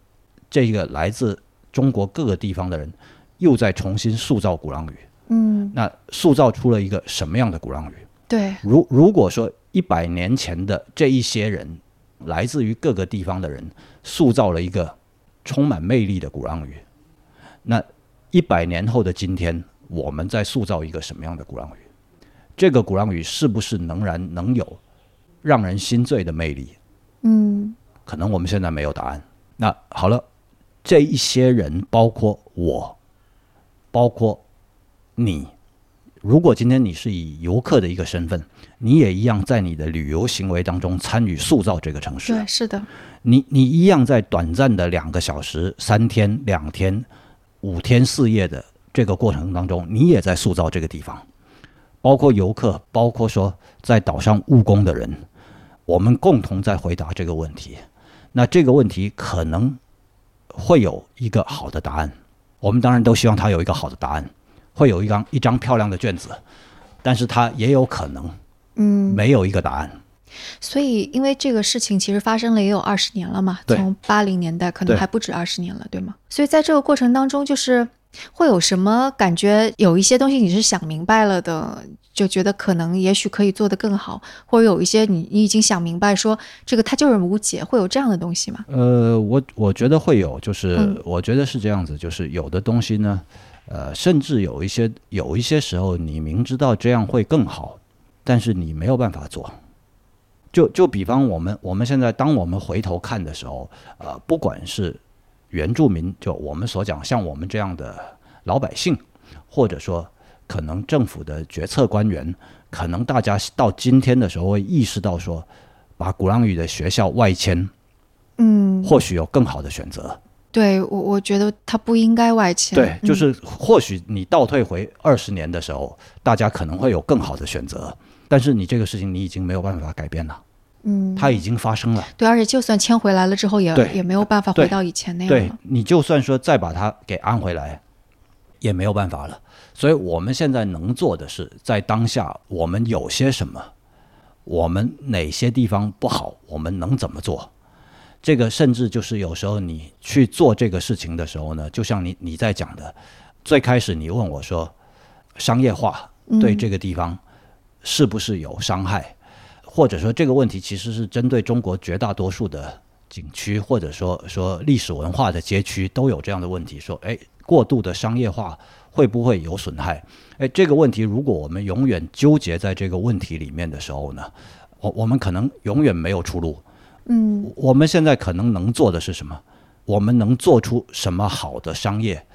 这个来自中国各个地方的人又在重新塑造鼓浪屿。嗯，那塑造出了一个什么样的鼓浪屿？对，如如果说一百年前的这一些人，来自于各个地方的人，塑造了一个充满魅力的鼓浪屿，那一百年后的今天，我们在塑造一个什么样的鼓浪屿？这个鼓浪屿是不是仍然能有让人心醉的魅力？嗯可能我们现在没有答案。那好了，这一些人，包括我，包括你，如果今天你是以游客的一个身份，你也一样在你的旅游行为当中参与塑造这个城市。对，是的，你你一样在短暂的两个小时、三天、两天、五天四夜的这个过程当中，你也在塑造这个地方，包括游客，包括说在岛上务工的人，我们共同在回答这个问题。那这个问题可能会有一个好的答案，我们当然都希望它有一个好的答案，会有一张一张漂亮的卷子。但是它也有可能嗯，没有一个答案。所以因为这个事情其实发生了也有二十年了嘛，从八零年代可能还不止二十年了，对吗？所以在这个过程当中，就是会有什么感觉？有一些东西你是想明白了的，就觉得可能也许可以做得更好，或者有一些你你已经想明白说这个它就是无解，会有这样的东西吗？呃，我我觉得会有，就是、嗯我觉得是这样子，就是有的东西呢，呃，甚至有一些有一些时候，你明知道这样会更好，但是你没有办法做。就就比方我们我们现在当我们回头看的时候，呃，不管是原住民，就我们所讲像我们这样的老百姓，或者说可能政府的决策官员，可能大家到今天的时候会意识到说，把鼓浪屿的学校外迁。嗯，或许有更好的选择。对我我觉得它不应该外迁，对，就嗯是或许你倒退回二十年的时候，大家可能会有更好的选择，但是你这个事情你已经没有办法改变了，嗯，它已经发生了。对，而且就算迁回来了之后也，对也没有办法回到以前那样对了。你就算说再把它给安回来，也没有办法了。所以我们现在能做的是，在当下我们有些什么，我们哪些地方不好，我们能怎么做？这个甚至就是有时候你去做这个事情的时候呢，就像你你在讲的，最开始你问我说，商业化对这个地方是不是有伤害，或者说这个问题其实是针对中国绝大多数的景区，或者说说历史文化的街区都有这样的问题，说哎，过度的商业化会不会有损害？哎，这个问题如果我们永远纠结在这个问题里面的时候呢，我我们可能永远没有出路。嗯我们现在可能能做的是什么？我们能做出什么好的商业，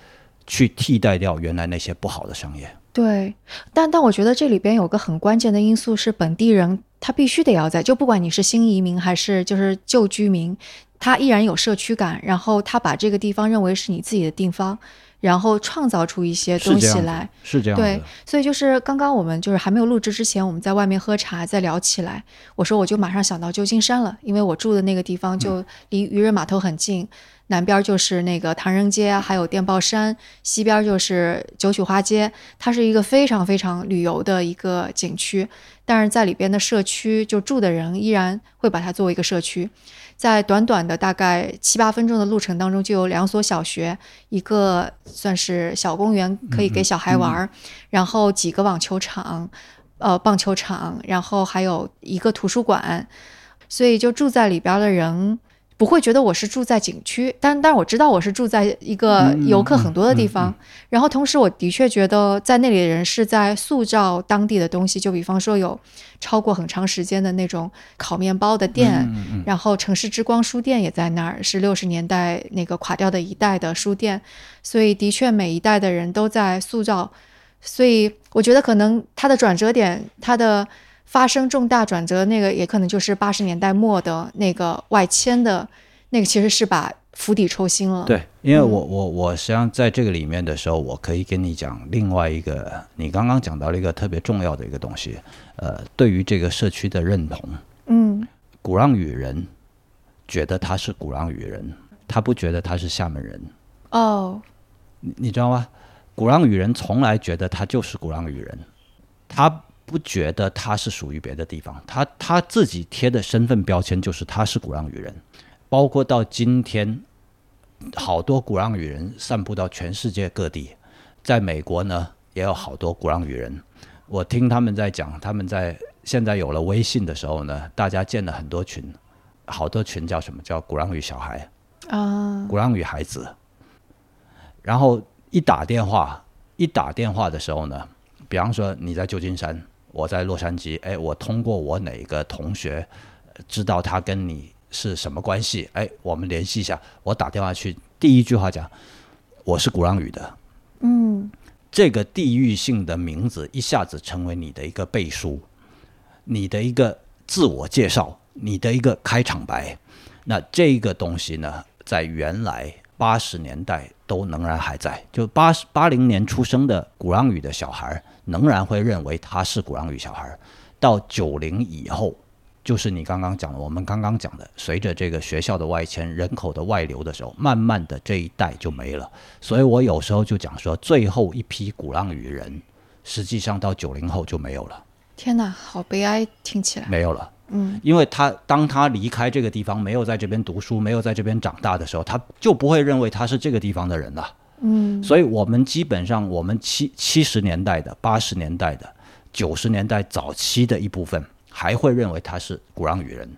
去替代掉原来那些不好的商业？对，但但我觉得这里边有个很关键的因素是本地人他必须得要在，就不管你是新移民还是就是旧居民，他依然有社区感，然后他把这个地方认为是你自己的地方，然后创造出一些东是这样子西来。是这样对。，所以就是刚刚我们就是还没有录制之前，我们在外面喝茶，在聊起来，我说我就马上想到旧金山了，因为我住的那个地方就离渔人码头很近，南边就是那个唐人街啊，还有电报山，西边就是九曲花街，它是一个非常非常旅游的一个景区，但是在里边的社区就住的人依然会把它作为一个社区。在短短的大概七八分钟的路程当中，就有两所小学，一个算是小公园，可以给小孩玩儿，然后几个网球场，呃，棒球场，然后还有一个图书馆，所以就住在里边的人不会觉得我是住在景区，但但是我知道我是住在一个游客很多的地方，然后同时我的确觉得在那里的人是在塑造当地的东西，就比方说有超过很长时间的那种烤面包的店，然后城市之光书店也在那儿，是六十年代那个垮掉的一代的书店，所以的确每一代的人都在塑造，所以我觉得可能它的转折点，它的发生重大转折，那个也可能就是八十年代末的那个外迁的那个，其实是把釜底抽薪了。，对，因为嗯。我我我实际上在这个里面的时候，我可以跟你讲另外一个，你刚刚讲到了一个特别重要的一个东西，呃，对于这个社区的认同，嗯。鼓浪屿人觉得他是鼓浪屿人，他不觉得他是厦门人，哦，你你知道吗？鼓浪屿人从来觉得他就是鼓浪屿人，他不觉得他是属于别的地方，他他自己贴的身份标签就是他是鼓浪屿人，包括到今天，好多鼓浪屿人散布到全世界各地，在美国呢也有好多鼓浪屿人，我听他们在讲，他们在现在有了微信的时候呢，大家建了很多群，好多群叫什么？叫鼓浪屿小孩，啊，鼓浪屿孩子，然后一打电话，一打电话的时候呢，比方说你在旧金山，我在洛杉矶，哎，我通过我哪个同学呃知道他跟你是什么关系，哎，我们联系一下，我打电话去，第一句话讲我是鼓浪屿的，嗯这个地域性的名字一下子成为你的一个背书，你的一个自我介绍，你的一个开场白。那这个东西呢，在原来八十年代都仍然还在，就八十八零年出生的鼓浪屿的小孩，仍然会认为他是鼓浪屿小孩。到九零以后，就是你刚刚讲的，我们刚刚讲的，随着这个学校的外迁、人口的外流的时候，慢慢的这一代就没了。所以我有时候就讲说，最后一批鼓浪屿人实际上到九零后就没有了，天哪，好悲哀，听起来。没有了。嗯因为他当他离开这个地方，没有在这边读书，没有在这边长大的时候，他就不会认为他是这个地方的人了。嗯所以，我们基本上，我们七七十年代的、八十年代的、九十年代早期的一部分，还会认为他是鼓浪屿人，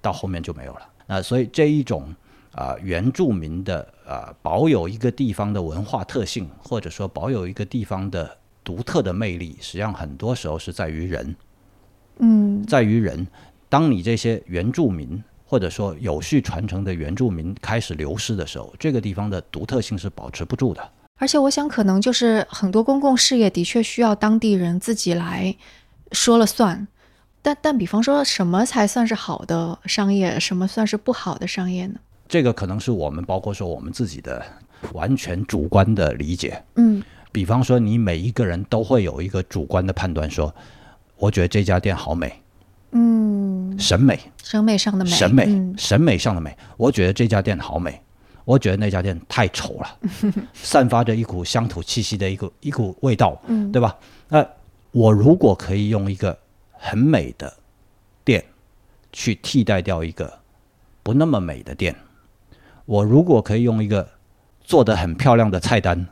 到后面就没有了。那所以这一种啊、原住民的啊、保有一个地方的文化特性，或者说保有一个地方的独特的魅力，实际上很多时候是在于人。嗯在于人。当你这些原住民或者说有序传承的原住民开始流失的时候，这个地方的独特性是保持不住的。而且我想，可能就是很多公共事业的确需要当地人自己来说了算。但但比方说，什么才算是好的商业，什么算是不好的商业呢？这个可能是我们包括说我们自己的完全主观的理解。嗯比方说，你每一个人都会有一个主观的判断说，我觉得这家店好美，嗯，审美，审美上的美，审美，嗯审美上的美。我觉得这家店好美，我觉得那家店太丑了，散发着一股乡土气息的一股一股味道，嗯对吧？那我如果可以用一个很美的店去替代掉一个不那么美的店，我如果可以用一个做的很漂亮的菜单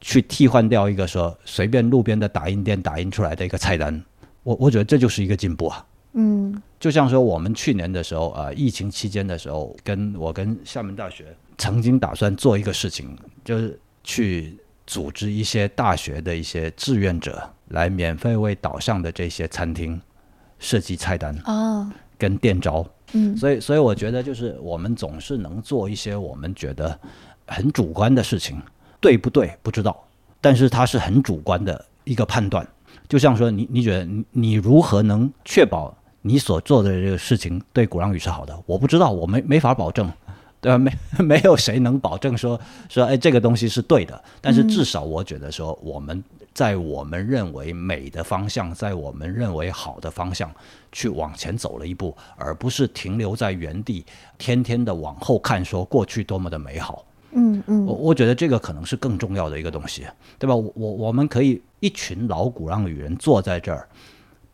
去替换掉一个说随便路边的打印店打印出来的一个菜单，我我觉得这就是一个进步啊。嗯就像说我们去年的时候，呃，疫情期间的时候，跟我跟厦门大学曾经打算做一个事情，就是去组织一些大学的一些志愿者来免费为岛上的这些餐厅设计菜单哦跟店招。嗯所以，所以我觉得就是我们总是能做一些我们觉得很主观的事情，对不对不知道，但是它是很主观的一个判断。就像说你，你觉得你你如何能确保你所做的这个事情对鼓浪屿是好的？我不知道，我没没法保证，对吧？没 没有谁能保证说说哎这个东西是对的，但是至少我觉得说我们在我们认为美的方向，在我们认为好的方向去往前走了一步，而不是停留在原地，天天的往后看，说过去多么的美好。嗯嗯我我觉得这个可能是更重要的一个东西，对吧？我我我们可以一群老鼓浪屿人坐在这儿，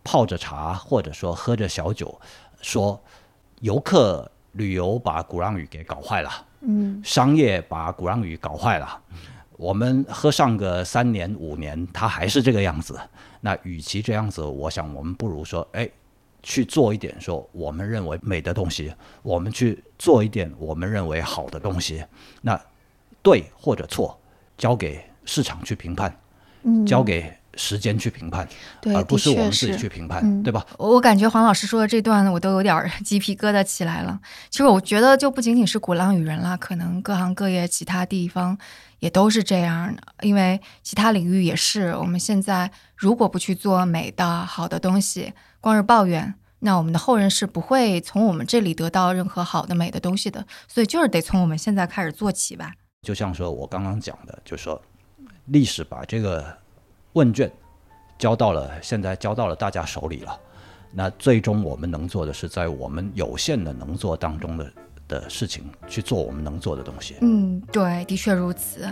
泡着茶或者说喝着小酒，说游客旅游把鼓浪屿给搞坏了，嗯商业把鼓浪屿搞坏了。我们喝上个三年五年，它还是这个样子。那与其这样子，我想我们不如说，哎，去做一点说我们认为美的东西，我们去做一点我们认为好的东西。那对或者错，交给市场去评判，嗯，交给时间去评判，对，而不是我们自己去评判，嗯对吧？我我感觉黄老师说的这段，我都有点 鸡皮疙瘩起来了。其实我觉得，就不仅仅是鼓浪屿人啦，可能各行各业其他地方也都是这样的。因为其他领域也是，我们现在如果不去做美的好的东西，光是抱怨，那我们的后人是不会从我们这里得到任何好的美的东西的。所以就是得从我们现在开始做起吧。就像说我刚刚讲的，就说历史把这个问卷交到了现在交到了大家手里了，那最终我们能做的是在我们有限的能做当中的的事情去做我们能做的东西。嗯，对，的确如此。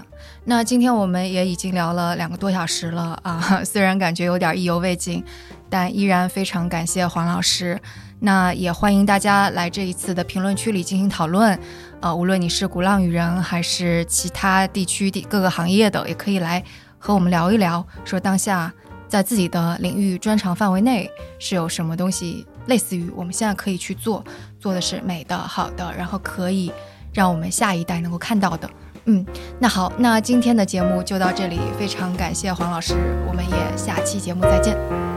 那今天我们也已经聊了两个多小时了啊，虽然感觉有点意犹未尽，但依然非常感谢黄老师。那也欢迎大家来这一次的评论区里进行讨论，呃，无论你是鼓浪屿人还是其他地区地各个行业的，也可以来和我们聊一聊，说当下在自己的领域专长范围内是有什么东西，类似于我们现在可以去做，做的是美的、好的，然后可以让我们下一代能够看到的。嗯，那好，那今天的节目就到这里，非常感谢黄老师，我们也下期节目再见。